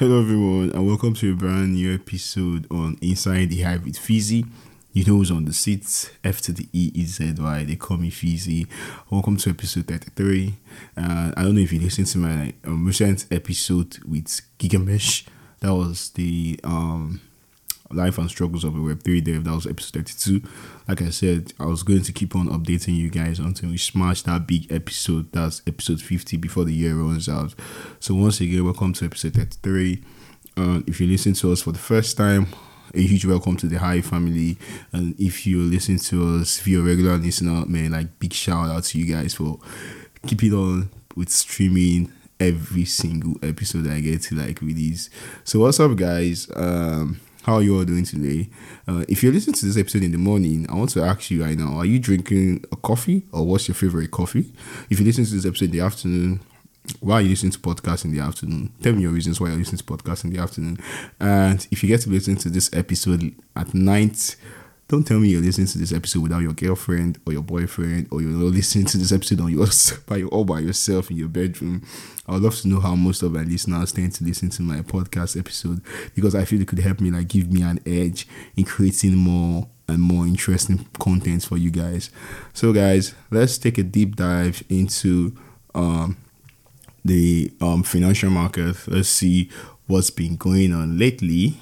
Hello, everyone, and welcome to a brand new episode on Inside the Hive with Fizzy. You know who's on the seats, F to the E E Z Y. They call me Fizzy. Welcome to episode 33. Uh, I don't know if you listened to my um, recent episode with Gigamesh. That was the um, life and struggles of a Web3 dev. That was episode 32. Like I said, I was going to keep on updating you guys until we smash that big episode. That's episode 50 before the year runs out. So, once again, welcome to episode 33. Uh, if you listen to us for the first time, a huge welcome to the Hive family. And if you listen to us, if you're a regular listener, man, like big shout out to you guys for keeping on with streaming every single episode I get to like release. So what's up guys? Um how you all doing today? Uh, if you're listening to this episode in the morning, I want to ask you right now: Are you drinking a coffee, or what's your favorite coffee? If you listen to this episode in the afternoon, why are you listening to podcasts in the afternoon? Tell me your reasons why you're listening to podcasts in the afternoon. And if you get to listen to this episode at night, don't tell me you're listening to this episode without your girlfriend or your boyfriend, or you're not listening to this episode on yours by all by yourself in your bedroom. I would love to know how most of my listeners tend to listen to my podcast episode because I feel it could help me like give me an edge in creating more and more interesting content for you guys. So guys, let's take a deep dive into um the um, financial market. Let's see what's been going on lately.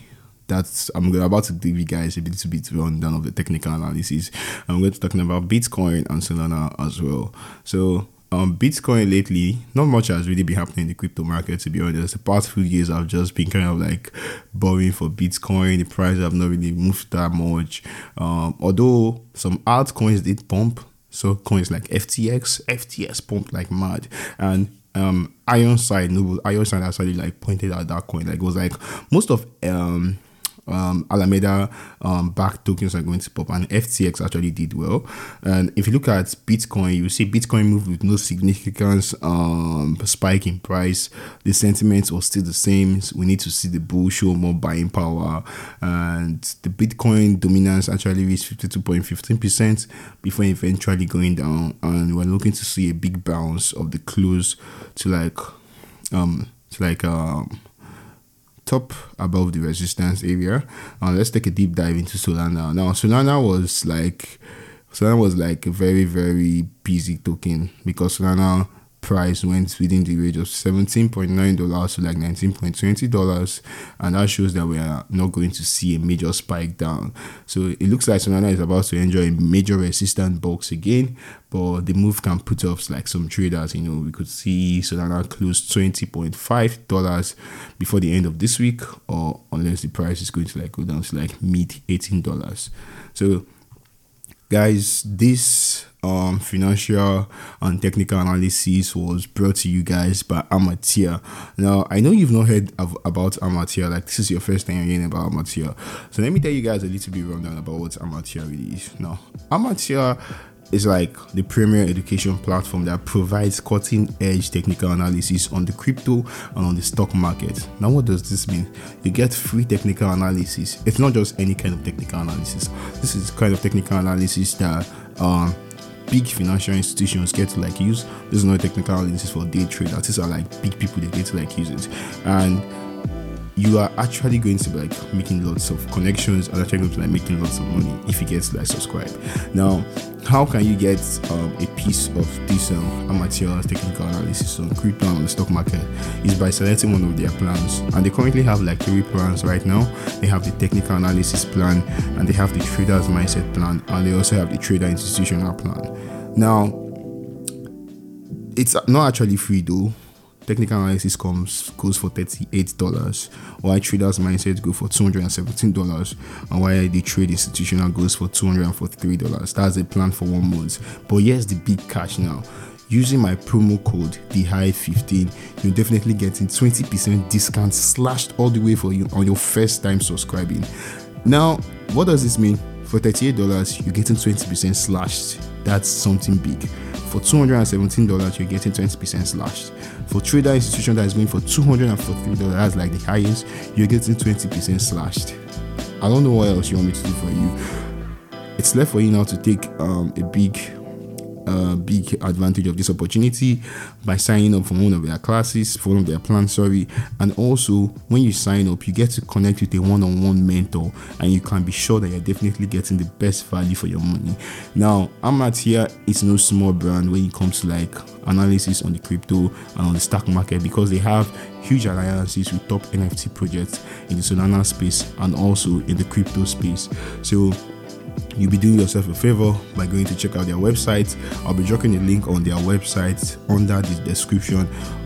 That's I'm about to give you guys a little bit rundown of the technical analysis. I'm going to talking about Bitcoin and Solana as well. So um, Bitcoin lately, not much has really been happening in the crypto market. To be honest, the past few years I've just been kind of like borrowing for Bitcoin. The price have not really moved that much. Um, although some altcoins did pump, so coins like FTX, FTX pumped like mad, and um Ironside no Ironside actually like pointed out that coin like it was like most of um um, Alameda um, back tokens are going to pop, and FTX actually did well. And if you look at Bitcoin, you see Bitcoin moved with no significant um, spike in price. The sentiment was still the same. We need to see the bull show more buying power, and the Bitcoin dominance actually reached 52.15% before eventually going down. And we're looking to see a big bounce of the close to like um to like um top above the resistance area. Uh, let's take a deep dive into Solana. Now, Solana was like Solana was like a very very busy token because Solana price went within the range of $17.9 to like $19.20 and that shows that we are not going to see a major spike down. So it looks like Solana is about to enjoy a major resistance box again but the move can put off like some traders. You know we could see Solana close $20.5 before the end of this week or unless the price is going to like go down to like mid $18 so guys this um, financial and technical analysis was brought to you guys by Amaltea. Now, I know you've not heard of, about Amaltea, like this is your first time hearing about Amaltea. So let me tell you guys a little bit rundown about what Amaltea really is. Now, Amaltea is like the premier education platform that provides cutting edge technical analysis on the crypto and on the stock market. Now, what does this mean? You get free technical analysis. It's not just any kind of technical analysis. This is kind of technical analysis that um, big financial institutions get to like use. This is not technical analysis for day traders. These are like big people that get to like use it. And you are actually going to be like making lots of connections and actually going to like making lots of money if you get to like subscribe. Now, how can you get um, a piece of this um, Amaltea technical analysis on crypto and on the stock market? Is by selecting one of their plans, and they currently have like three plans right now. They have the technical analysis plan, and they have the traders mindset plan, and they also have the trader institutional plan. Now, it's not actually free though technical analysis comes goes for $38 while traders mindset go for $217 and while the trade institutional goes for $243 that's a plan for one month. But here's the big catch now. Using my promo code the high 15 you're definitely getting 20% discount slashed all the way for you on your first time subscribing. Now what does this mean? For $38 you're getting 20% slashed. That's something big. For $217, you're getting 20% slashed. For trader institution that is going for $243, that's like the highest, you're getting 20% slashed. I don't know what else you want me to do for you. It's left for you now to take um, a big a big advantage of this opportunity by signing up for one of their classes, for one of their plans, sorry. And also, when you sign up, you get to connect with a one on one mentor, and you can be sure that you're definitely getting the best value for your money. Now, Amaltea is no small brand when it comes to like analysis on the crypto and on the stock market because they have huge alliances with top NFT projects in the Solana space and also in the crypto space. So you'll be doing yourself a favor by going to check out their website. I'll be dropping a link on their website under the description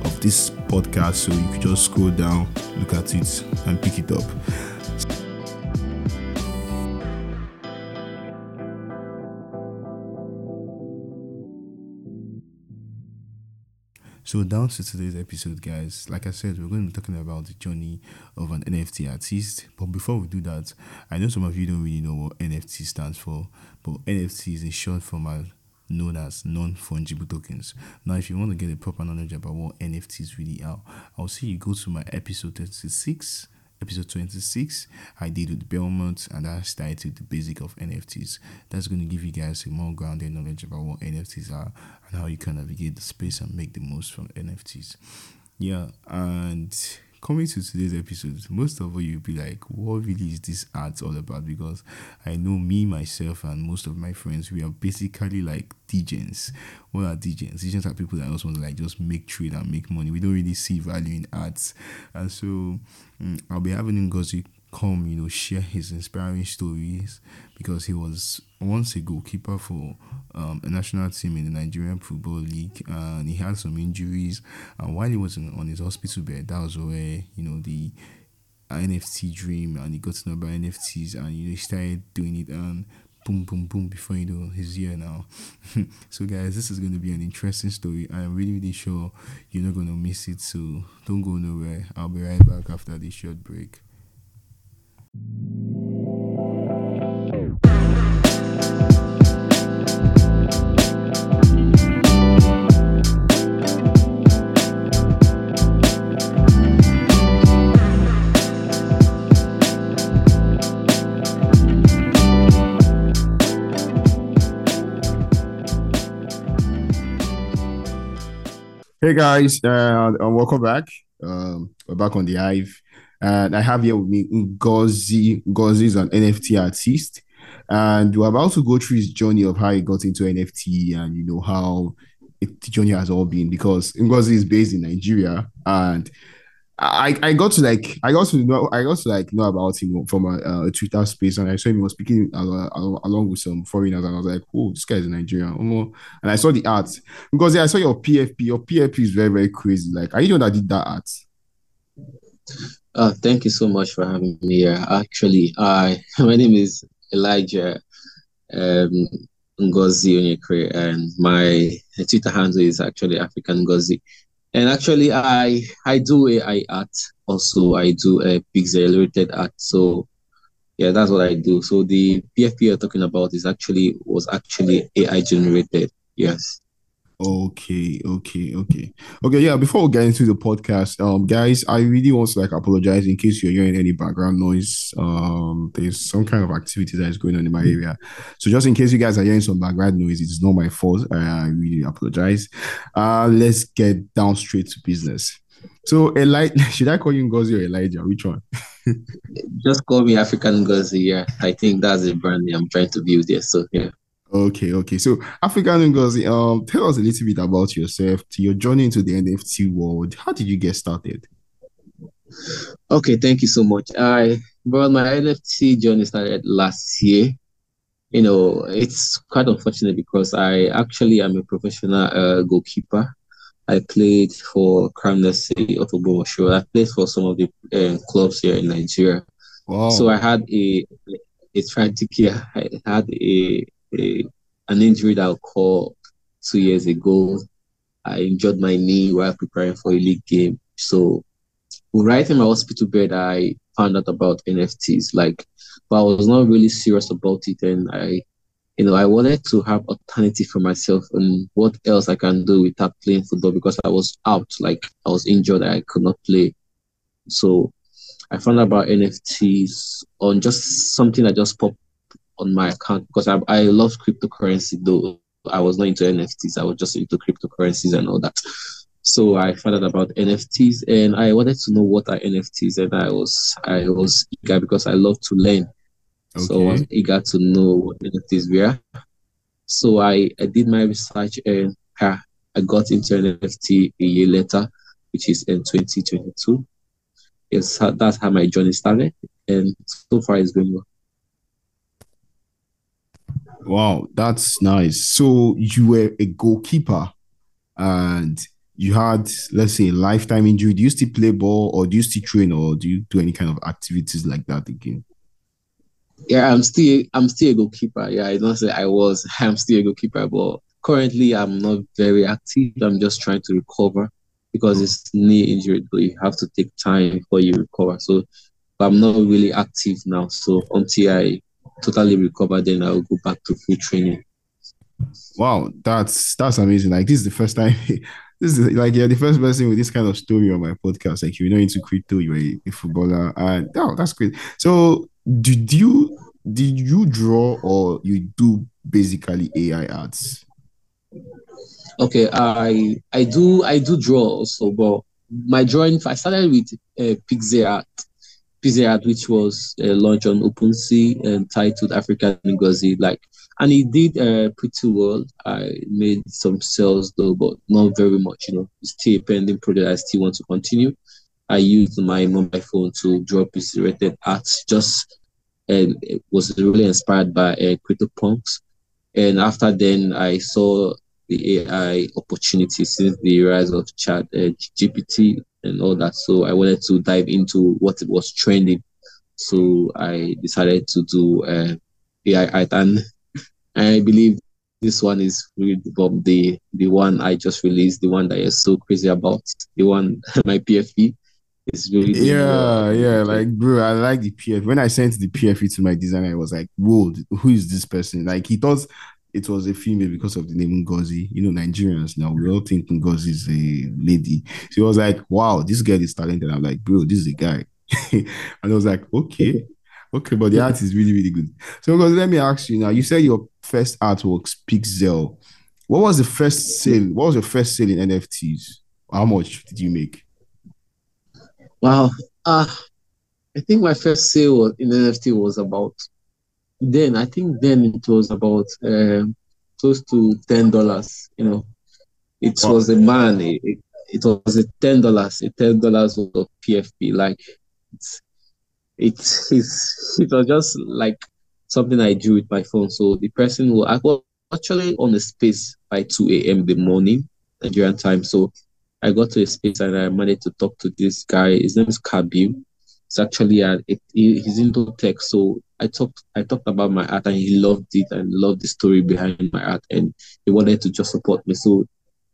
of this podcast so you can just scroll down, look at it, and pick it up. So down to today's episode, guys. Like I said, we're going to be talking about the journey of an NFT artist. But before we do that, I know some of you don't really know what NFT stands for, but NFT is a short form known as non-fungible tokens. Now, if you want to get a proper knowledge about what NFTs really are, I'll see you go to my episode 36 episode 26 i did with belmont and i started the basic of nfts that's going to give you guys a more grounded knowledge about what nfts are and how you can navigate the space and make the most from nfts yeah and coming to today's episode, most of all you will be like, what really is this art all about? Because I know me, myself, and most of my friends, we are basically like degens. What are degens? degens are people that just want to like just make trade and make money. We don't really see value in arts. And so um, I'll be having Ngozi come, you know, share his inspiring stories because he was once a goalkeeper for um, a national team in the Nigerian Football League and he had some injuries. And while he was in, on his hospital bed, that was where, you know, the NFT dream and he got to know about NFTs and, you know, he started doing it and boom, boom, boom before you know his year now. so, guys, this is going to be an interesting story. I'm really, really sure you're not going to miss it. So, don't go nowhere. I'll be right back after this short break. Hey guys, uh, welcome back. Um, we're back on the Hive. And I have here with me Ngozi. Ngozi is an NFT artist. And we're about to go through his journey of how he got into NFT and, you know, how it, the journey has all been because Ngozi is based in Nigeria. And I, I got to like I got to know I got to like know about him from a, a Twitter space and I saw him was speaking along, along with some foreigners and I was like oh this guy is Nigerian and I saw the art because yeah, I saw your PFP your PFP is very very crazy like are you the one that did that art uh, thank you so much for having me here. Actually, I my name is Elijah um, Ngozi Onyekre, and my Twitter handle is actually African Ngozi. And actually, I I do AI art. Also, I do a pixelated art. So, yeah, that's what I do. So the PFP you're talking about is actually was actually AI generated. Yes. Okay, okay, okay, okay. Yeah, before we get into the podcast, um, guys, I really want to like apologize in case you're hearing any background noise. Um, there's some kind of activity that is going on in my area, so just in case you guys are hearing some background noise, it's not my fault. I, really apologize. Uh, let's get down straight to business. So, Elijah, should I call you Ngozi or Elijah? Which one? just call me African Ngozi. Yeah, I think that's the brand name I'm trying to build there. So, yeah. Okay, okay. So African Ngozi, um, tell us a little bit about yourself, to your journey into the NFT world. How did you get started? Okay, thank you so much. I well, my NFT journey started last year. You know, it's quite unfortunate because I actually am a professional uh, goalkeeper. I played for City of Show. I played for some of the uh, clubs here in Nigeria. Wow. So I had a a tragic year. I had a a, an injury that occurred two years ago. I injured my knee while preparing for a league game. So, right in my hospital bed, I found out about NFTs. Like, but I was not really serious about it, and I, you know, I wanted to have alternative for myself and what else I can do without playing football because I was out, like I was injured, I could not play. So, I found out about NFTs on just something that just popped on my account because I, I love cryptocurrency though. I was not into NFTs. I was just into cryptocurrencies and all that. So I found out about NFTs and I wanted to know what are NFTs and I was I was eager because I love to learn. Okay. So I was eager to know what NFTs were. So I, I did my research and I, I got into NFT a year later, which is in 2022. Yes, that's how my journey started, and so far it's going well. Wow, that's nice. So you were a goalkeeper and you had, let's say, a lifetime injury. Do you still play ball or do you still train or do you do any kind of activities like that again? Yeah, I'm still I'm still a goalkeeper. Yeah, I don't say I was. I'm still a goalkeeper, but currently I'm not very active. I'm just trying to recover because it's knee injury, but you have to take time before you recover. So I'm not really active now. So until I totally recover, then I'll go back to full training. Wow, that's that's amazing. Like this is the first time this is like you're the first person with this kind of story on my podcast. Like you're not into crypto, you're a, a footballer, and oh, that's great. So did you did you draw or you do basically AI arts? Okay, I I do I do draw also, but my drawing I started with uh, pixel art, pixel which was uh, launched on OpenSea and titled African Ngozi. Like, and it did uh, pretty well. I made some sales though, but not very much. You know, it's still a pending project. I still want to continue. I used my mobile phone to draw pixel rated art. Just and was really inspired by uh, CryptoPunks. And after then, I saw the AI opportunity since the rise of chat uh, GPT and all that. So I wanted to dive into what it was trending. So I decided to do uh, AI art, and I believe this one is really the the one I just released, the one that you're so crazy about, the one my PFP is really yeah, yeah. Like bro, I like the PF. When I sent the PFP to my designer, I was like, "Whoa, who is this person?" Like he thought it was a female because of the name Ngozi. You know, Nigerians now we all think Ngozi is a lady. She was like, "Wow, this girl is talented." I'm like, "Bro, this is a guy," and I was like, "Okay." Okay, but the art is really, really good. So, because let me ask you now, you said your first artwork, Pixel. What was the first sale? What was your first sale in NFTs? How much did you make? Wow. Uh, I think my first sale in NFT was about then I think then it was about uh, close to ten dollars. You know, it wow. was a man. It, it was a ten dollars, a ten dollars of PFP. Like it's, it's it's it was just like something I do with my phone. So the person who I was actually on the space by two a.m. the morning Nigerian time. So I got to a space and I managed to talk to this guy. His name is Kabil. It's actually a, it, he's into tech. So I talked I talked about my art and he loved it and loved the story behind my art and he wanted to just support me. So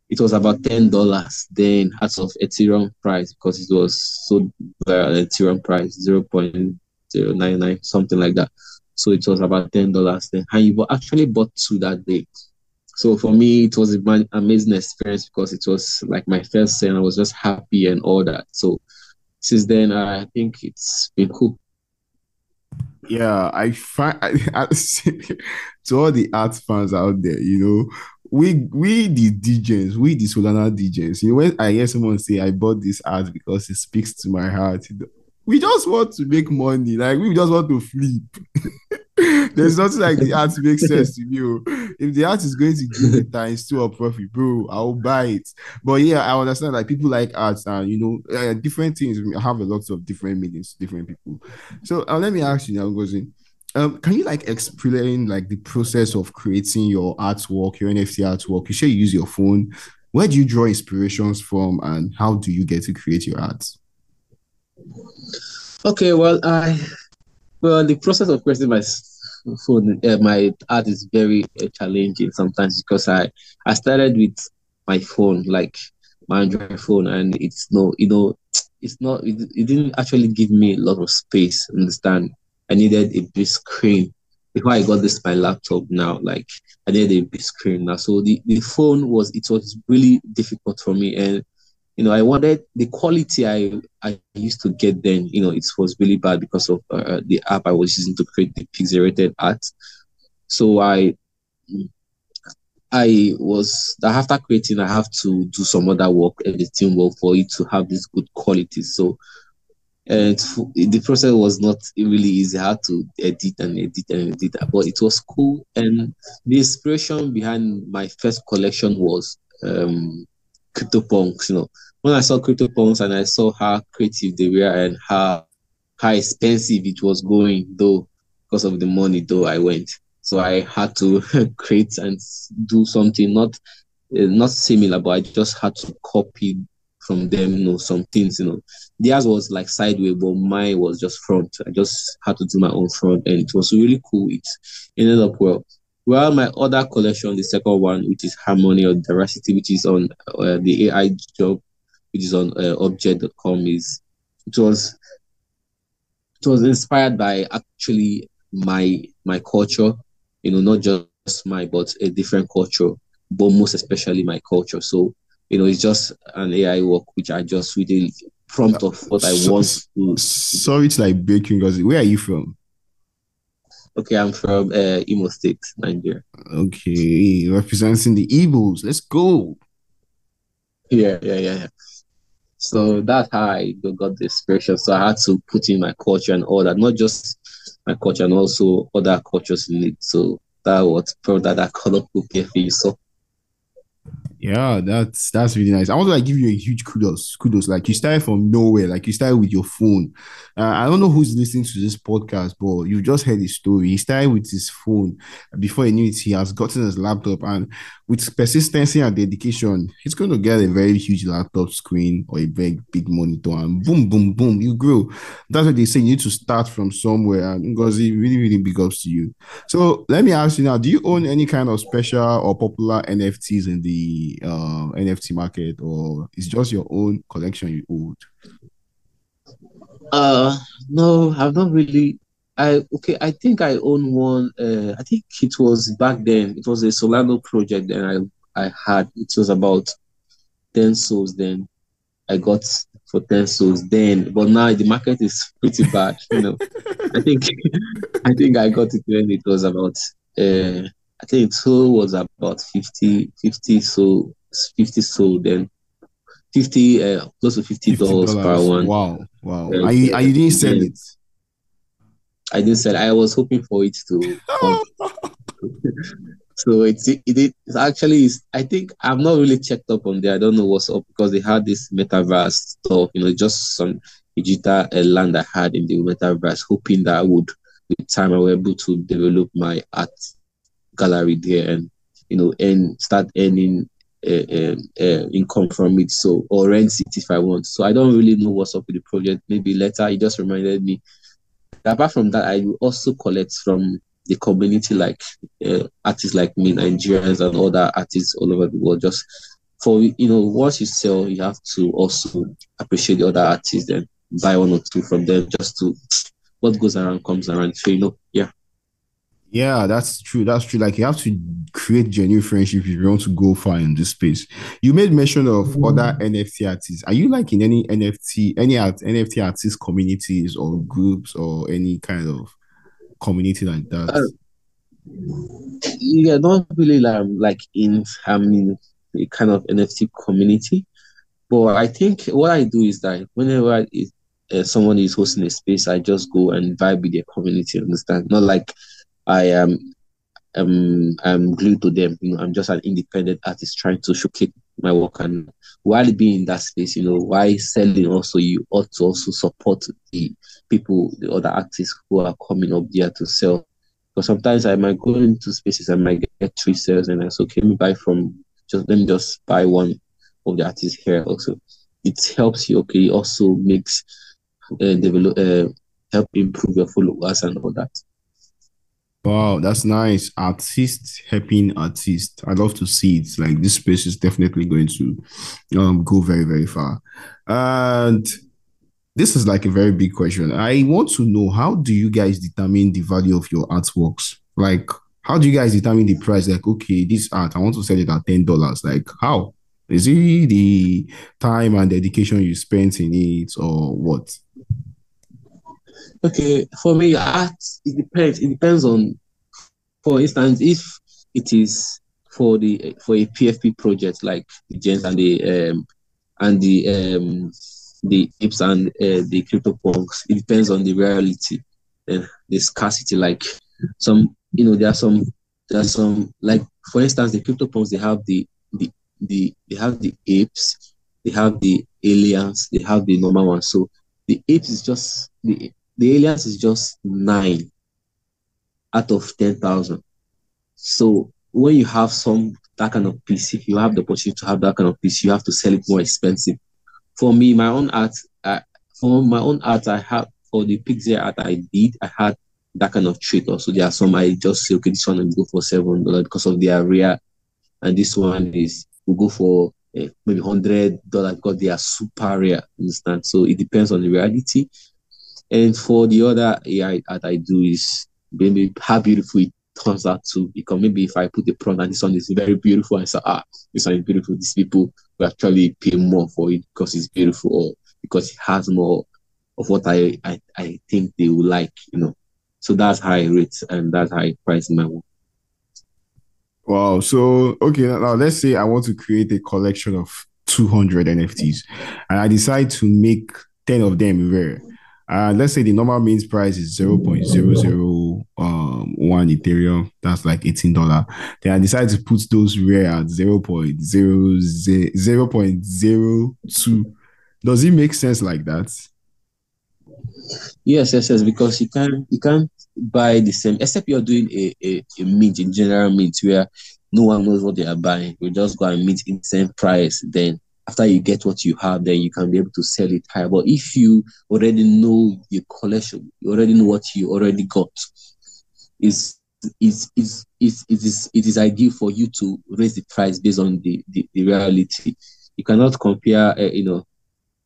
it was about ten dollars then as of Ethereum price because it was so uh, Ethereum price zero point zero nine nine something like that. So it was about ten dollars then, and he actually bought two that day. So for me, it was an amazing experience because it was like my first sale. I was just happy and all that. So since then, I think it's been cool yeah, I find to all the art fans out there, you know, we we the degens, we the Solana degens, you know, when I hear someone say I bought this art because it speaks to my heart, we just want to make money, like we just want to flip. There's nothing like the art makes sense to you. If the art is going to give me times two of profit, bro, I'll buy it. But yeah, I understand like people like art and you know uh, different things have a lot of different meanings to different people. So uh, let me ask you now, Ngozi. Um, can you like explain like the process of creating your artwork, your NFT artwork? You say you use your phone. Where do you draw inspirations from, and how do you get to create your art? Okay, well, I well the process of creating my phone, uh, my art is very uh, challenging sometimes because I I started with my phone, like my Android phone, and it's no, you know, it's not. It, it didn't actually give me a lot of space. Understand? I needed a big screen before I got this my laptop now. Like I needed a big screen now, so the the phone was it was really difficult for me and you know, I wanted the quality I I used to get then. You know, it was really bad because of uh, the app I was using to create the pixelated art. So I I was after creating, I have to do some other work, editing work for it to have this good quality. So and the process was not really easy. I had to edit and edit and edit, but it was cool. And the inspiration behind my first collection was um, CryptoPunks. You know, when I saw CryptoPunks and I saw how creative they were and how how expensive it was going, though because of the money, though I went. So I had to create and do something not uh, not similar, but I just had to copy from them, you know, some things, you know. Theirs was like sideways, but mine was just front. I just had to do my own front, and it was really cool. It ended up well. Well, my other collection, the second one, which is Harmony or Diversity, which is on uh, the AI job, which is on uh, objkt.com, is it was it was inspired by actually my my culture, you know, not just my but a different culture, but most especially my culture. So you know, it's just an AI work which I just really prompt of what I so, want to. Sorry to like break you, because where are you from? Okay, I'm from uh, Imo State, Nigeria. Okay, representing the Igbos. Let's go. Yeah, yeah, yeah, yeah. So that's how I got the inspiration. So I had to put in my culture and all that, not just my culture and also other cultures in it. So that was brought that, that colorful cafe. So yeah, that's that's really nice. I want to like give you a huge kudos. Kudos, like you started from nowhere, like you started with your phone. Uh, I don't know who's listening to this podcast, but you just heard his story. He started with his phone. Before he knew it, he has gotten his laptop, and with persistency and dedication, he's going to get a very huge laptop screen or a very big monitor, and boom, boom, boom, you grow. That's what they say. You need to start from somewhere, and Ngozi really, really big ups to you. So let me ask you now: Do you own any kind of special or popular NFTs in the uh, NFT market, or it's just your own collection you hold? Uh, no, I've not really. I okay. I think I own one. Uh, I think it was back then. It was a Solana project, and I I had. It was about ten souls. Then I got for ten souls. Then, but now the market is pretty bad. You know, I think I think I got it when it was about uh I think two was about 50, 50 so 50 so then 50 uh, close to 50 dollars per one. Wow, wow. You, and you didn't sell it? I didn't sell. I was hoping for it to come. so it's it, it it's actually is. I think I'm not really checked up on there. I don't know what's up because they had this metaverse stuff, you know, just some digital uh, land I had in the metaverse, hoping that I would with time I were able to develop my art gallery there and you know and start earning uh, uh, uh, income from it so or rent it if i want. So i don't really know what's up with the project. Maybe later it just reminded me. Apart from that i also collect from the community like artists like me nigerians and other artists all over the world. Just for you know once you sell you have to also appreciate the other artists and buy one or two from them just to what goes around comes around. So you know yeah yeah, that's true. That's true. Like you have to create genuine friendship if you want to go far in this space. You made mention of mm-hmm. other NFT artists. Are you like in any NFT, any art, NFT artist communities or groups or any kind of community like that? Uh, yeah, not really like, like in I mean a kind of NFT community. But I think what I do is that whenever I, uh, someone is hosting a space, I just go and vibe with their community. Understand? Not like I am um I'm glued to them. You know, I'm just an independent artist trying to showcase my work and while being in that space, you know, why selling also you ought to also support the people, the other artists who are coming up there to sell. Because sometimes I might go into spaces and might get three sales and I let me buy from just let me just buy one of the artists here also. It helps you, okay, it also makes uh, develop uh, help improve your followers and all that. Wow, that's nice. Artist helping artist. I love to see it. Like this space is definitely going to um go very, very far. And this is like a very big question. I want to know how do you guys determine the value of your artworks? Like, how do you guys determine the price? Like, okay, this art, I want to sell it at ten dollars. Like, how? Is it the time and dedication you spent in it, or what? Okay, for me, art it depends. It depends on, for instance, if it is for the for a PFP project like the Gens and the um, and the um, the apes and uh, the CryptoPunks. It depends on the reality and the scarcity. Like some, you know, there are some, there are some, like for instance, the CryptoPunks. They have the the the they have the apes, they have the aliens, they have the normal ones. So the apes is just the the aliens is just nine out of ten thousand. So when you have some that kind of piece, if you have the opportunity to have that kind of piece, you have to sell it more expensive. For me, my own art, uh, for my own art, I have for the pixel art I did, I had that kind of trait also. There are some I just say, okay, this one will go for seven dollars because of the area, and this one is will go for uh, maybe hundred dollars because they are super rare. Understand? So it depends on the reality. And for the other AI art I do is maybe how beautiful it turns out to become. Maybe if I put the prompt and this one is very beautiful, and say, ah, this one is beautiful. These people will actually pay more for it because it's beautiful or because it has more of what I, I, I think they will like, you know. So that's how I rate and that's how I price my work. Wow. So okay, now let's say I want to create a collection of 200 NFTs and I decide to make 10 of them rare. Uh, let's say the normal means price is 0.001 um, Ethereum. That's like $18. Then I decide to put those rare at 0.002. Does it make sense like that? Yes, yes, yes. Because you can you can't buy the same except you're doing a, a, a mint in general mint where no one knows what they are buying. You just go and mint in same price. Then after you get what you have, then you can be able to sell it higher. But if you already know your collection, you already know what you already got, is is is is it is it is ideal for you to raise the price based on the the, the reality. You cannot compare, uh, you know,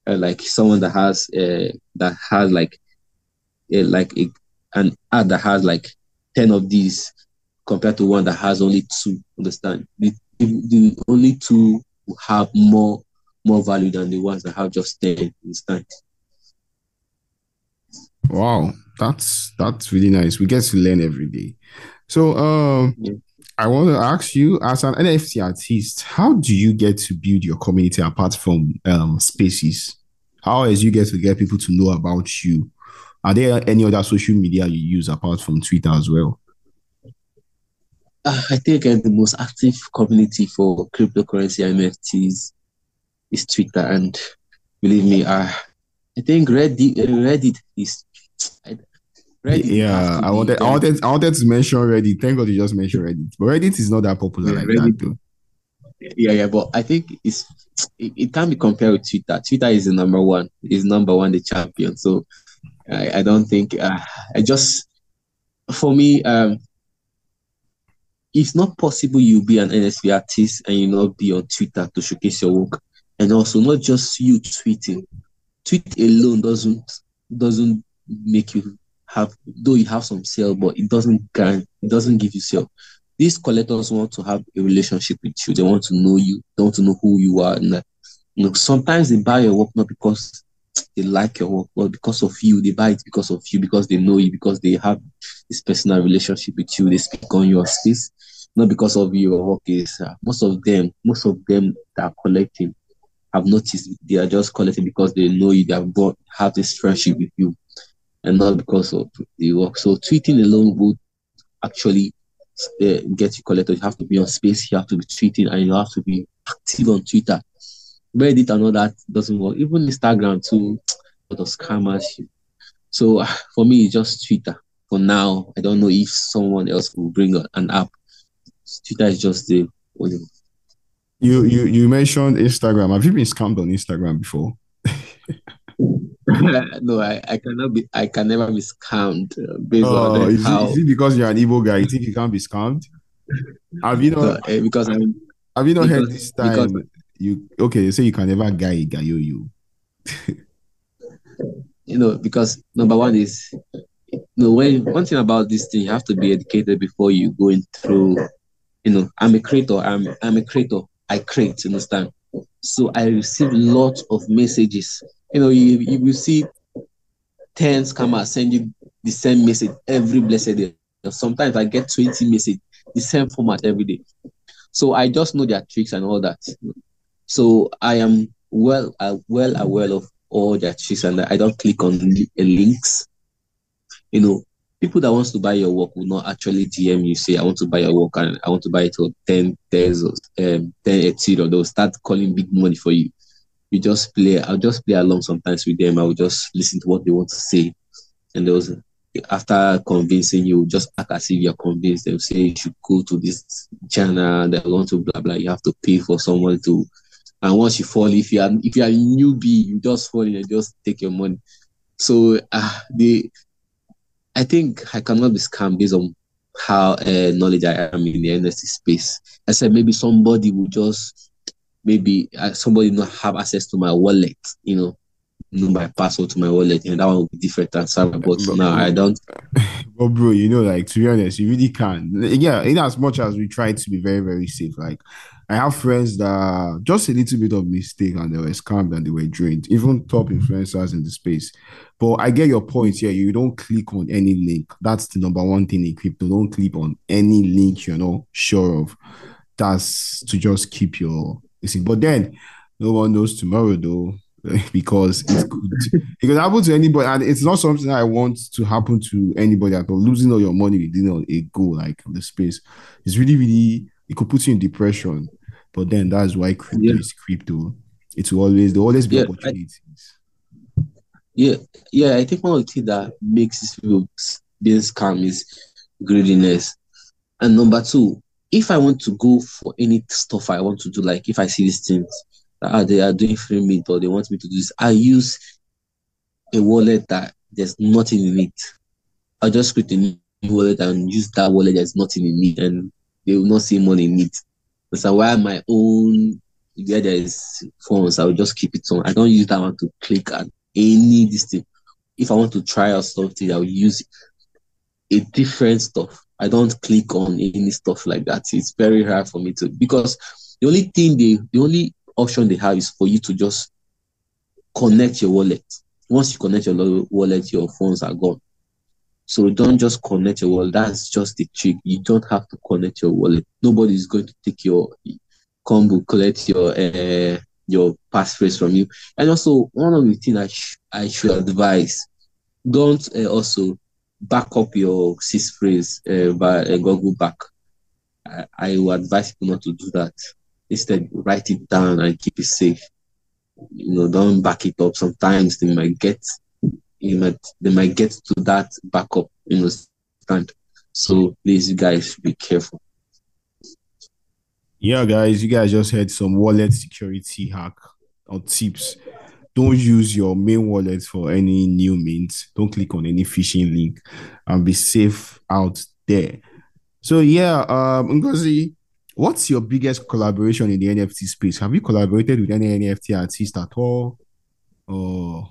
uh, like someone that has uh, that has like uh, like a, an ad that has like 10 of these compared to one that has only two understand the, the only two have more more value than the ones that have just 10 understand wow that's that's really nice we get to learn every day so um yeah. I want to ask you, as an NFT artist, how do you get to build your community apart from um, spaces? How as you get to get people to know about you? Are there any other social media you use apart from Twitter as well? Uh, I think uh, the most active community for cryptocurrency NFTs is Twitter, and believe me, uh, I think Reddit Reddit is Reddit yeah, I wanted, I wanted, I wanted to mention Reddit. Thank God you just mentioned Reddit, but Reddit is not that popular yeah, like Reddit, that. Yeah, yeah, but I think it's it, it can be compared with Twitter. Twitter is the number one, is number one, the champion. So I, I don't think uh, I just for me, um, it's not possible you be an NFT artist and you not be on Twitter to showcase your work, and also not just you tweeting. Tweet alone doesn't doesn't make you have though you have some sale, but it doesn't grant it doesn't give you sale. These collectors want to have a relationship with you. They want to know you. They want to know who you are. And you know, sometimes they buy your work not because they like your work, but because of you. They buy it because of you, because they know you, because they have this personal relationship with you. They speak on your space, not because of your work is. Uh, most of them, most of them that are collecting have noticed they are just collecting because they know you. They have have this friendship with you and not because of the work. So tweeting alone would actually uh, get you collected. You have to be on space, you have to be tweeting, and you have to be active on Twitter. Reddit and all that doesn't work. Even Instagram too, lot of scammers. So for me, it's just Twitter. For now, I don't know if someone else will bring an app. Twitter is just the only. You you you mentioned Instagram. Have you been scammed on Instagram before? no, I, I cannot be. I can never be scammed uh, based oh, on is how. It, is it because you're an evil guy? You think you can't be scammed? Have you not? No, uh, because I'm. Have you not because, heard this time? Because, you okay? You say you can never guy guy you. you know, because number one is, you know, when one thing about this thing, you have to be educated before you go in through. You know, I'm a creator. I'm I'm a creator. I create. Understand? So I receive lots of messages you know, you, you will see 10 scammers send you the same message every blessed day. Sometimes I get 20 message, the same format every day. So I just know their tricks and all that. So I am well uh, well aware of all their tricks and I don't click on li- links. You know, people that wants to buy your work will not actually DM you say I want to buy your work and I want to buy it for 10 days um 10 or they'll start calling big money for you. You just play I'll just play along sometimes with them. I will just listen to what they want to say. And those after convincing you, just act as if you're convinced. They'll say you should go to this channel, they want to blah blah. You have to pay for someone to and once you fall, if you are if you are a newbie, you just fall and just take your money. So uh, the I think I cannot be scammed based on how uh, knowledge I am in the NFT space. I said maybe somebody will just maybe uh, somebody not have access to my wallet, you know, know my password to my wallet, and that one will be different than Sarah. But, but now I don't. But bro, you know, like to be honest, you really can. Yeah, in as much as we try to be very, very safe, like I have friends that just a little bit of mistake and they were scammed and they were drained, even top influencers in the space. But I get your point here. You don't click on any link. That's the number one thing in crypto. Don't click on any link you're not sure of. That's to just keep your listen. But then no one knows tomorrow though. because it could it could happen to anybody, and it's not something I want to happen to anybody at all. Losing all your money within a go like the space is really, really it could put you in depression. But then that's why crypto yeah. is crypto. It will always there always be yeah, opportunities. I, yeah, yeah. I think one of the things that makes this people being scam is greediness. And number two, if I want to go for any stuff I want to do, like if I see these things, ah, they are doing free mint or they want me to do this, I use a wallet that there's nothing in it. I just create a new wallet and use that wallet there's nothing in it and they will not see money in it. So why my own yeah, there is phones, I will just keep it on. I don't use that one to click at any this thing. If I want to try out something, I will use a different stuff. I don't click on any stuff like that. It's very hard for me to because the only thing they the only option they have is for you to just connect your wallet. Once you connect your wallet, your phones are gone. So don't just connect your wallet. That's just the trick. You don't have to connect your wallet. Nobody is going to take your combo, collect your uh, your passphrase from you. And also, one of the things I, sh- I should advise: don't uh, also back up your seed phrase uh, by uh, Google Back. I, I will advise people not to do that. Instead, write it down and keep it safe. You know, don't back it up. Sometimes they might get you might they might get to that backup, you know, stand. So please, guys, be careful. Yeah, guys, you guys just had some wallet security hack or tips. Don't use your main wallet for any new mints. Don't click on any phishing link and be safe out there. So yeah, um Ngozi, what's your biggest collaboration in the NFT space? Have you collaborated with any NFT artist at all? Or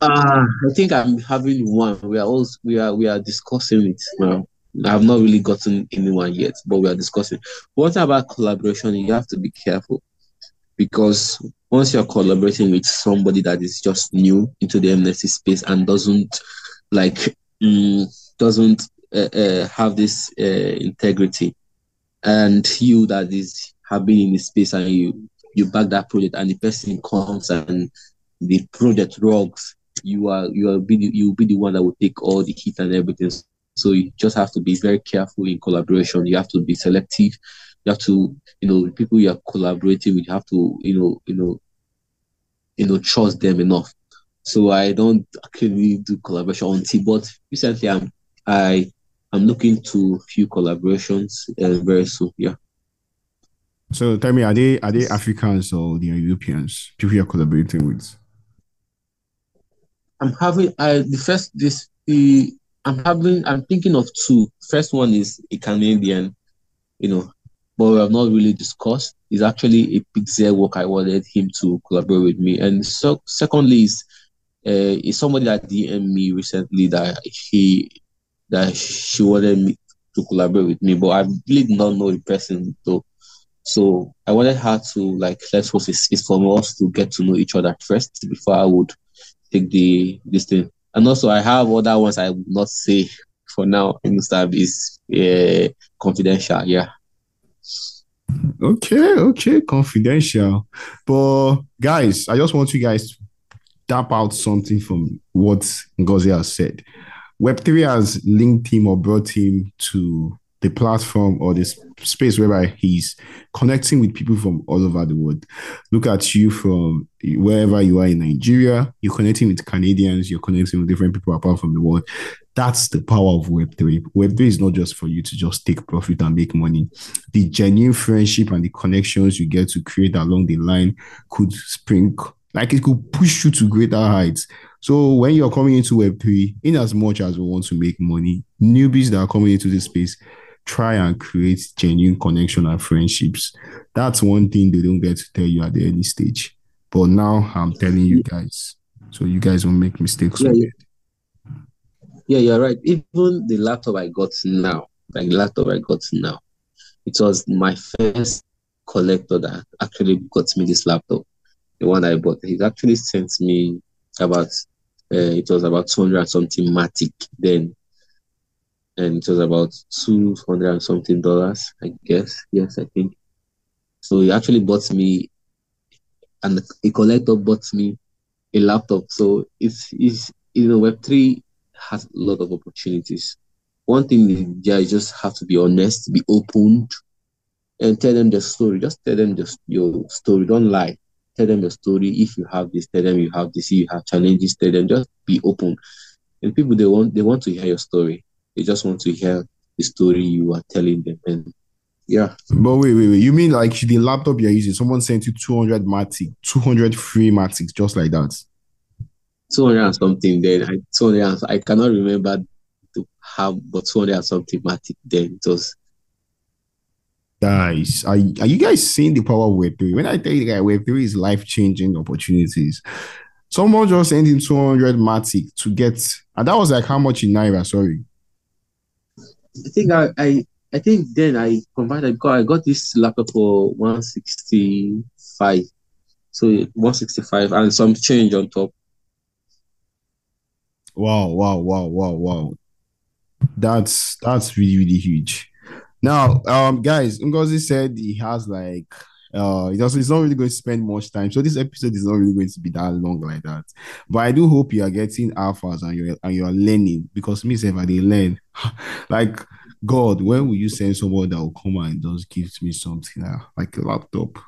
uh, I think I'm having one. We are also we are we are discussing it now. I have not really gotten anyone yet, but we are discussing. What about collaboration? You have to be careful because once you're collaborating with somebody that is just new into the MNC space and doesn't like mm, doesn't uh, uh, have this uh, integrity, and you that is have been in the space and you you back that project and the person comes and the project rocks you are you are be the, you will be the one that will take all the heat and everything. So you just have to be very careful in collaboration. You have to be selective. You have to, you know, people you are collaborating with, you have to, you know, you know, you know, trust them enough. So I don't actually do collaboration until, but recently I'm I I'm looking to few collaborations uh, very soon. Yeah. So tell me, are they are they Africans or the Europeans? People you're collaborating with? I'm having I the first this the I'm having I'm thinking of two. First one is a Canadian, you know, but we have not really discussed. Is actually a Pixel work I wanted him to collaborate with me. And so secondly is uh, is somebody that DM me recently that he that she wanted me to collaborate with me, but I really did not know the person though. So I wanted her to like let's host space for us to get to know each other first before I would take the this thing. And also, I have other ones I will not say for now. Instagram is uh, confidential. Yeah. Okay, okay, confidential. But guys, I just want you guys to tap out something from what Ngozi has said. Web3 has linked him or brought him to the platform or this space whereby he's connecting with people from all over the world. Look at you from wherever you are in Nigeria, you're connecting with Canadians, you're connecting with different people apart from the world. That's the power of Web3. Web3 is not just for you to just take profit and make money. The genuine friendship and the connections you get to create along the line could spring, like it could push you to greater heights. So when you're coming into Web3, in as much as we want to make money, newbies that are coming into this space, try and create genuine connection and friendships. That's one thing they don't get to tell you at the early stage. But now I'm telling you guys, so you guys won't make mistakes Yeah, yeah, yeah, you're right. Even the laptop I got now, like the laptop I got now, it was my first collector that actually got me this laptop. The one I bought, he actually sent me about uh, it was about 200 something Matic then, and it was about 200 and something dollars, I guess. Yes, I think. So he actually bought me, and a collector bought me a laptop. So it's, it's you know, Web3 has a lot of opportunities. One thing is, yeah, you just have to be honest, be open, and tell them the story. Just tell them the, your story. Don't lie. Tell them the story. If you have this, tell them you have this. If you have challenges, tell them. Just be open. And people they want they want to hear your story. They just want to hear the story you are telling them. And yeah, But wait, wait, wait. You mean like the laptop you're using, someone sent you 200 Matic, 200 free Matics, just like that? 200 and something then. I 200 and, I cannot remember to have but 200 and something matic then. It was Guys, are, are you guys seeing the power of Web3? When I tell you that Web3 is life changing opportunities, someone just sent in 200 Matic to get, and that was like how much in Naira? Sorry. I think I, I I think then I converted because I got this laptop for 165. So 165 and some change on top. Wow, wow, wow, wow, wow. That's that's really, really huge. Now, um, guys, Ngozi said he has like uh it's doesn't he's not really going to spend much time. So this episode is not really going to be that long like that. But I do hope you are getting alphas and you're and you're learning because me if I they learn. like God, when will you send someone that will come and just gives me something uh, like a laptop?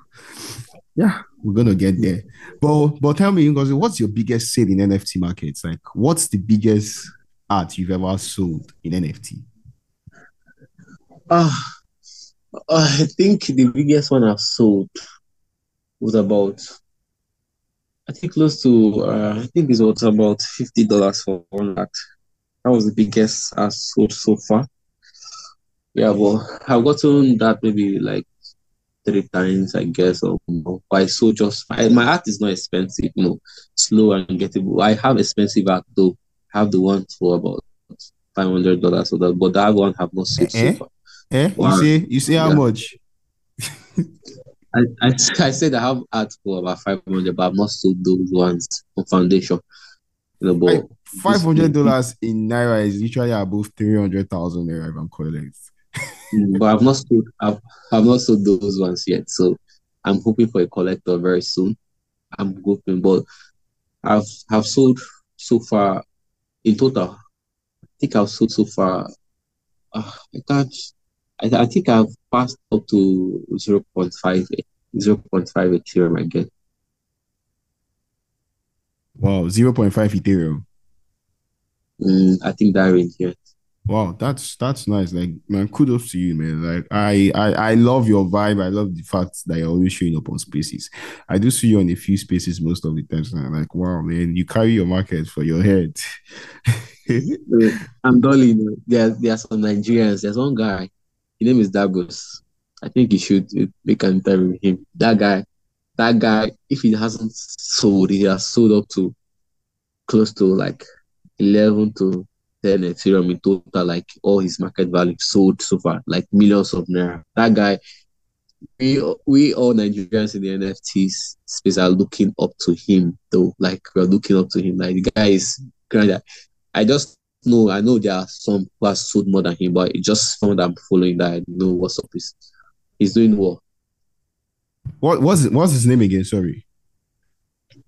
Yeah, we're gonna get there. But but tell me, Ngozi, what's your biggest sale in NFT markets? Like, what's the biggest art you've ever sold in NFT? Ah, I think the biggest one I've sold was about I think close to uh, I think it was about fifty dollars for one art. That was the biggest I've sold so far. Yeah, but I've gotten that maybe like three times, I guess, or more. I sold just I, my art is not expensive, you know, slow and gettable. I have expensive art though. I have the one for about five hundred dollars, so that but that one have not Eh? sold so Eh? far. Eh? You say you say how Yeah. much? I, I, I said I have art for about 500, but I've not sold those ones for foundation. You know, five hundred dollars in naira is literally above three hundred thousand naira if I'm correct. mm, but I've not sold, I've, I've not sold those ones yet. So I'm hoping for a collector very soon. I'm hoping, but I've have sold so far in total. I think I've sold so far. Uh, I can't. I, I think I've passed up to 0.5, 0.5 Ethereum again. Wow, zero point five Ethereum. Mm, I think that range, yeah. Wow, that's that's nice. Like man, kudos to you, man. Like I I I love your vibe. I love the fact that you're always showing up on spaces. I do see you on a few spaces most of the times, and I'm like, wow, man, you carry your market for your head. I'm Dolly. There, there are some Nigerians. There's one guy. His name is Dagos. I think you should uh, make an interview with him. That guy, that guy, if he hasn't sold, he has sold up to close to like 11 to 10 Ethereum in total, like all his market value sold so far, like millions of naira. That guy, we we all Nigerians in the NFTs space are looking up to him, though. Like we're looking up to him. Like the guy is grand. I just know, I know there are some who have sold more than him, but it's just someone that I'm following that I know what's up. Is he's doing well. What was it? What's his name again? Sorry.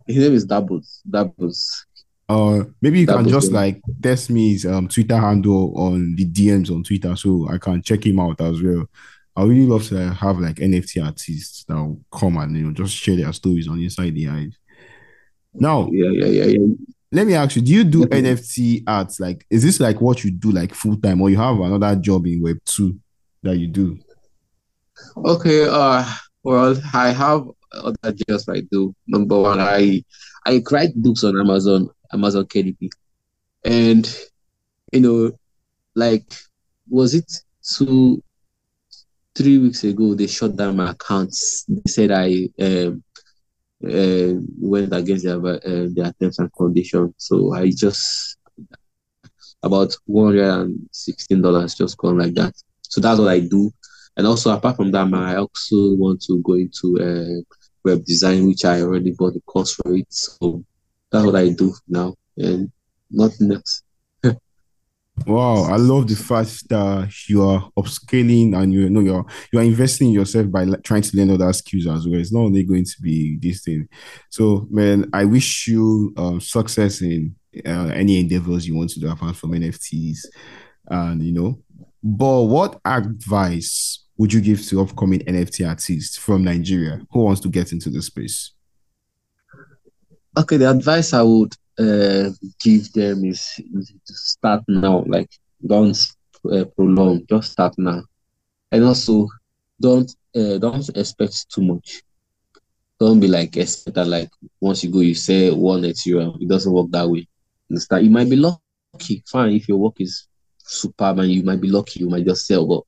His name is Doubles. Doubles. Uh, maybe you can just like test me his um Twitter handle on the DMs on Twitter so I can check him out as well. I really love to have like NFT artists that will come and you know just share their stories on Inside the Hive. Now, Yeah, yeah, yeah, yeah. Let me ask you: Do you do Definitely. NFT arts? Like, is this like what you do like full time, or you have another job in Web two that you do? Okay, uh, well, I have other jobs I do. Number one, I I write books on Amazon, Amazon KDP, and you know, like, was it two, three weeks ago they shut down my accounts. They said I um uh, went against their uh, their terms and conditions. So I just about one hundred and sixteen dollars just gone like that. So that's what I do. And also apart from that, man, I also want to go into uh, web design, which I already bought the course for it. So that's what I do now, and nothing else. Wow, I love the fact that you are upscaling and you know you're you are investing in yourself by trying to learn other skills as well. It's not only going to be this thing. So, man, I wish you um, success in uh, any endeavors you want to do apart from NFTs, and you know. But what advice would you give to upcoming NFT artists from Nigeria who wants to get into the space? Okay, the advice I would uh, give them is, start now. Like, don't uh, prolong. Just start now, and also don't uh, don't expect too much. Don't be like expect that like once you go, you say one Ethereum. It doesn't work that way. Understand? You might be lucky, fine, if your work is superb and you might be lucky, you might just sell, but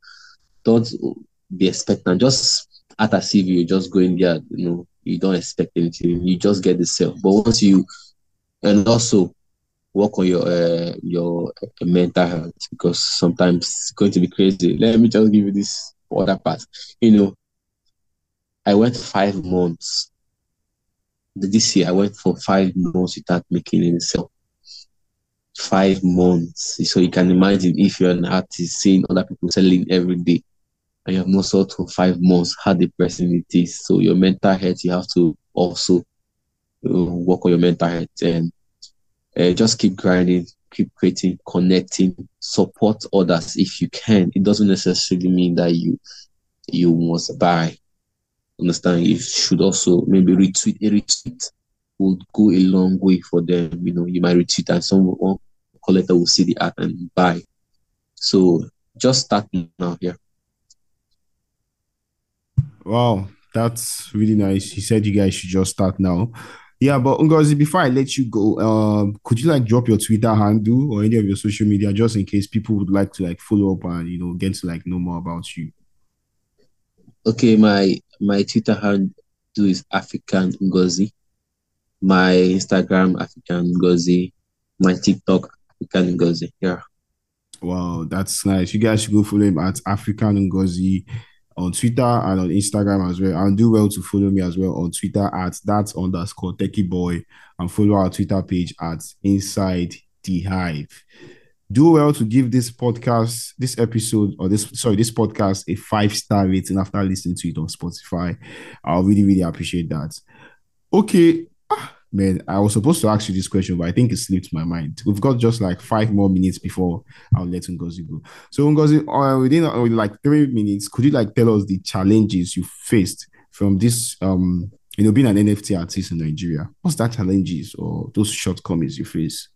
don't be expectant. Just act as if you're just going there, you know, you don't expect anything. You just get the sale. But once you and also work on your uh, your uh, mental health because sometimes it's going to be crazy. Let me just give you this other part. You know, I went five months. This year, I went for five months without making any sale. Five months. So you can imagine if you're an artist seeing other people selling every day and you have not sold for five months, how depressing it is. So your mental health, you have to also work on your mental health and uh, just keep grinding, keep creating, connecting, support others if you can. It doesn't necessarily mean that you you must buy. Understand? You should also maybe retweet. A retweet would go a long way for them. You know, you might retweet and someone collector will see the art and buy. So just start now here. Wow, that's really nice. He said you guys should just start now. Yeah, but Ngozi, before I let you go, um, could you like drop your Twitter handle or any of your social media just in case people would like to like follow up and you know get to like know more about you? Okay, my my Twitter handle is African Ngozi. My Instagram African Ngozi. My TikTok African Ngozi. Yeah. Wow, that's nice. You guys should go follow him at African Ngozi on Twitter and on Instagram as well. And do well to follow me as well on Twitter at that underscore techie boy and follow our Twitter page at Inside the Hive. Do well to give this podcast, this episode, or this sorry, this podcast a five star rating after listening to it on Spotify. I'll really, really appreciate that. Okay. Ah, man, I was supposed to ask you this question, but I think it slipped my mind. We've got just like five more minutes before I'll let Ngozi go. So Ngozi, uh, within uh, like three minutes, could you like tell us the challenges you faced from this um you know being an NFT artist in Nigeria? What's that challenges or those shortcomings you face?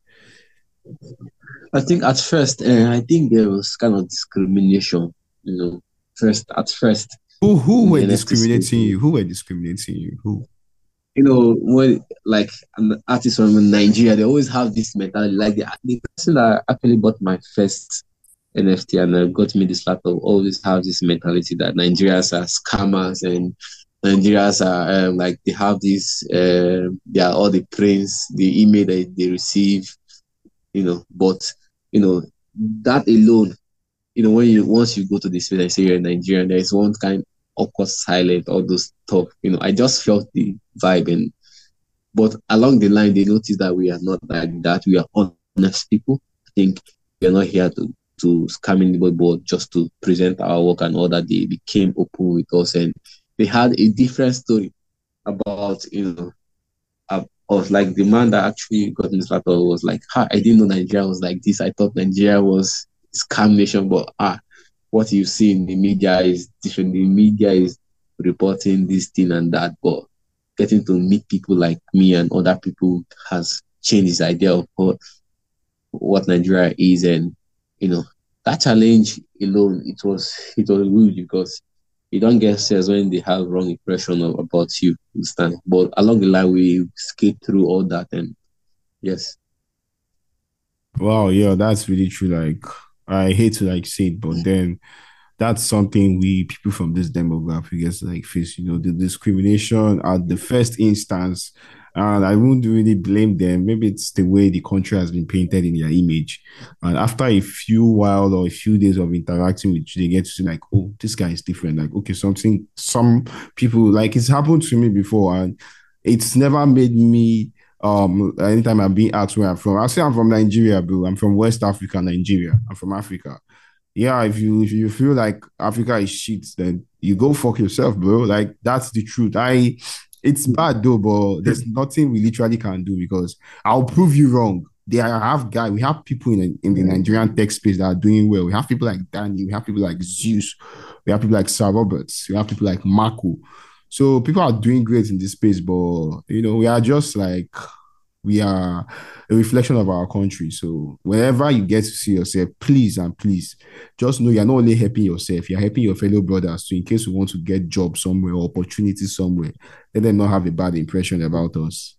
I think at first, uh, I think there was kind of discrimination. You know, first at first. Who who were discriminating you? Who were discriminating you? Who? You know, when like an artist from Nigeria, they always have this mentality. Like the, the person that actually bought my first NFT and uh, got me this laptop always have this mentality that Nigerians are scammers and Nigerians are um, like they have this uh, they are all the prince, the email that they receive, you know. But you know that alone, you know, when you once you go to this space and say you're a Nigerian, there is one kind awkward silent, all those stuff. You know, I just felt the vibe and but along the line they noticed that we are not like that. We are honest people. I think we are not here to to scam anybody, but just to present our work and all that. They became open with us and they had a different story about you know of like the man that actually got in this was like, ha, I didn't know Nigeria was like this. I thought Nigeria was scam nation, but ah, what you see in the media is different. The media is reporting this thing and that, but getting to meet people like me and other people has changed his idea of what what Nigeria is, and you know that challenge alone, it was it was huge because you don't get sales when they have wrong impression of, about you. Understand? But along the line, we skate through all that, and yes. Wow, yeah, that's really true. Like, I hate to like say it, but mm. then that's something we people from this demographic gets like face. You know, the discrimination at the first instance and I wouldn't really blame them. Maybe it's the way the country has been painted in their image. And after a few while or a few days of interacting with you, they get to see like, oh, this guy is different. Like, okay, something, some people like it's happened to me before, and it's never made me um anytime I'm being asked where I'm from. I say I'm from Nigeria, bro. I'm from West Africa, Nigeria. I'm from Africa. Yeah, if you if you feel like Africa is shit, then you go fuck yourself, bro. Like that's the truth. I it's bad though, but there's nothing we literally can do because I'll prove you wrong. They have guys, we have people in, in the Nigerian tech space that are doing well. We have people like Danny, we have people like Zeus, we have people like Sir Roberts, we have people like Marco. So people are doing great in this space, but you know, we are just like we are a reflection of our country. So whenever you get to see yourself, please and please just know you're not only helping yourself, you're helping your fellow brothers. So in case you want to get job somewhere or opportunity somewhere, let them not have a bad impression about us.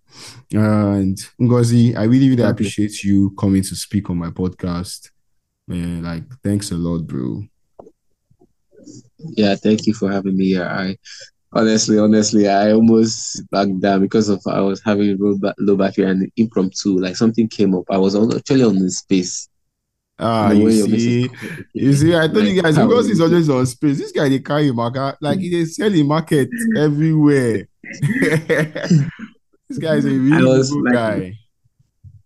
And Ngozi, I really, really appreciate you coming to speak on my podcast. Man, like thanks a lot, bro. Yeah, thank you for having me here. I honestly, honestly, I almost backed down because of I was having low, low battery and impromptu, like something came up. I was actually on the space. Ah, you see, you see, I told like, you guys because he's always on space. This guy they carry market like he selling market everywhere. this guy is a really good like, guy.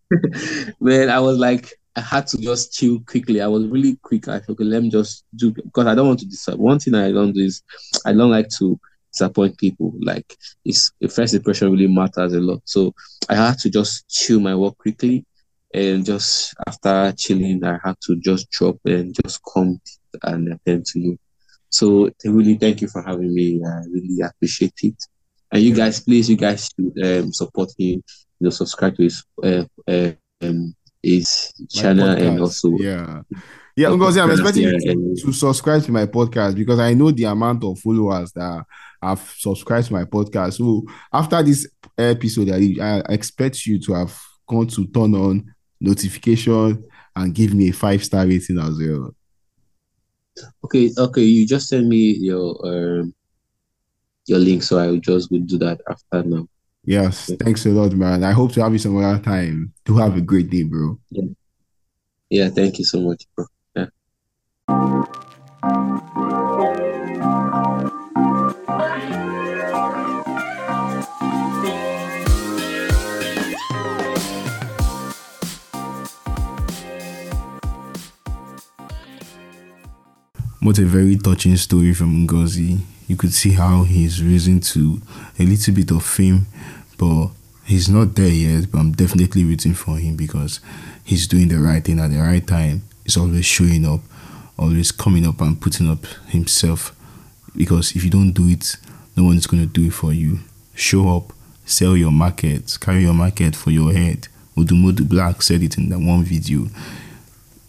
Man, I was like, I had to just chill quickly. I was really quick. I thought, okay, let me just do because I don't want to disturb. One thing I don't do is I don't like to disappoint people. Like it's the first impression really matters a lot. So I had to just chill my work quickly and just after chilling I had to just drop and just come and attend to you. So really thank you for having me. I really appreciate it. And you guys, please, you guys should um, support him. You know, subscribe to his uh, uh, um, his channel and also yeah yeah, Ngozi, I'm expecting yeah, you to, to, subscribe to my podcast because I know the amount of followers that have subscribed to my podcast. So after this episode, I, I expect you to have gone to turn on notification and give me a five star rating as well. Okay, okay. You just send me your um your link, so I will just go do that after now. Yes, thanks a lot, man. I hope to have you some other time. To have a great day, bro. Yeah, yeah. Thank you so much, bro. What a very touching story from Ngozi. You could see how he's risen to a little bit of fame, but he's not there yet. But I'm definitely rooting for him because he's doing the right thing at the right time. He's always showing up, always coming up and putting up himself. Because if you don't do it, no one is going to do it for you. Show up, sell your market, carry your market for your head. Odumodu Black said it in that one video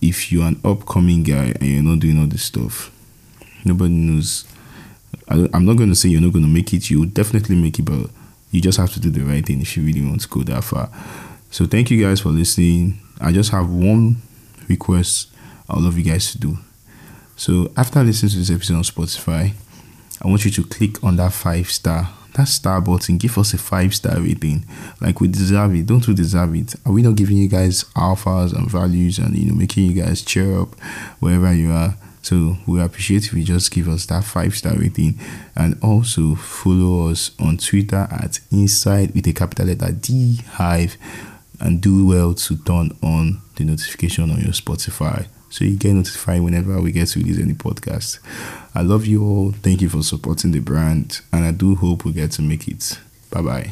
if you're an upcoming guy and you're not doing all this stuff, nobody knows. I, am not going to say you're not going to make it. You'll definitely make it, but you just have to do the right thing if you really want to go that far. So thank you guys for listening. I just have one request I would love you guys to do. So after listening to this episode on Spotify, I want you to click on that five star that star button, give us a five star rating. Like we deserve it. Don't we deserve it? Are we not giving you guys alphas and values and you know making you guys cheer up wherever you are? So we appreciate if you just give us that five star rating and also follow us on Twitter at Inside with a capital letter D Hive and do well to turn on the notification on your Spotify so you get notified whenever we get to release any podcast. I love you all. Thank you for supporting the brand, and I do hope we get to make it. Bye bye.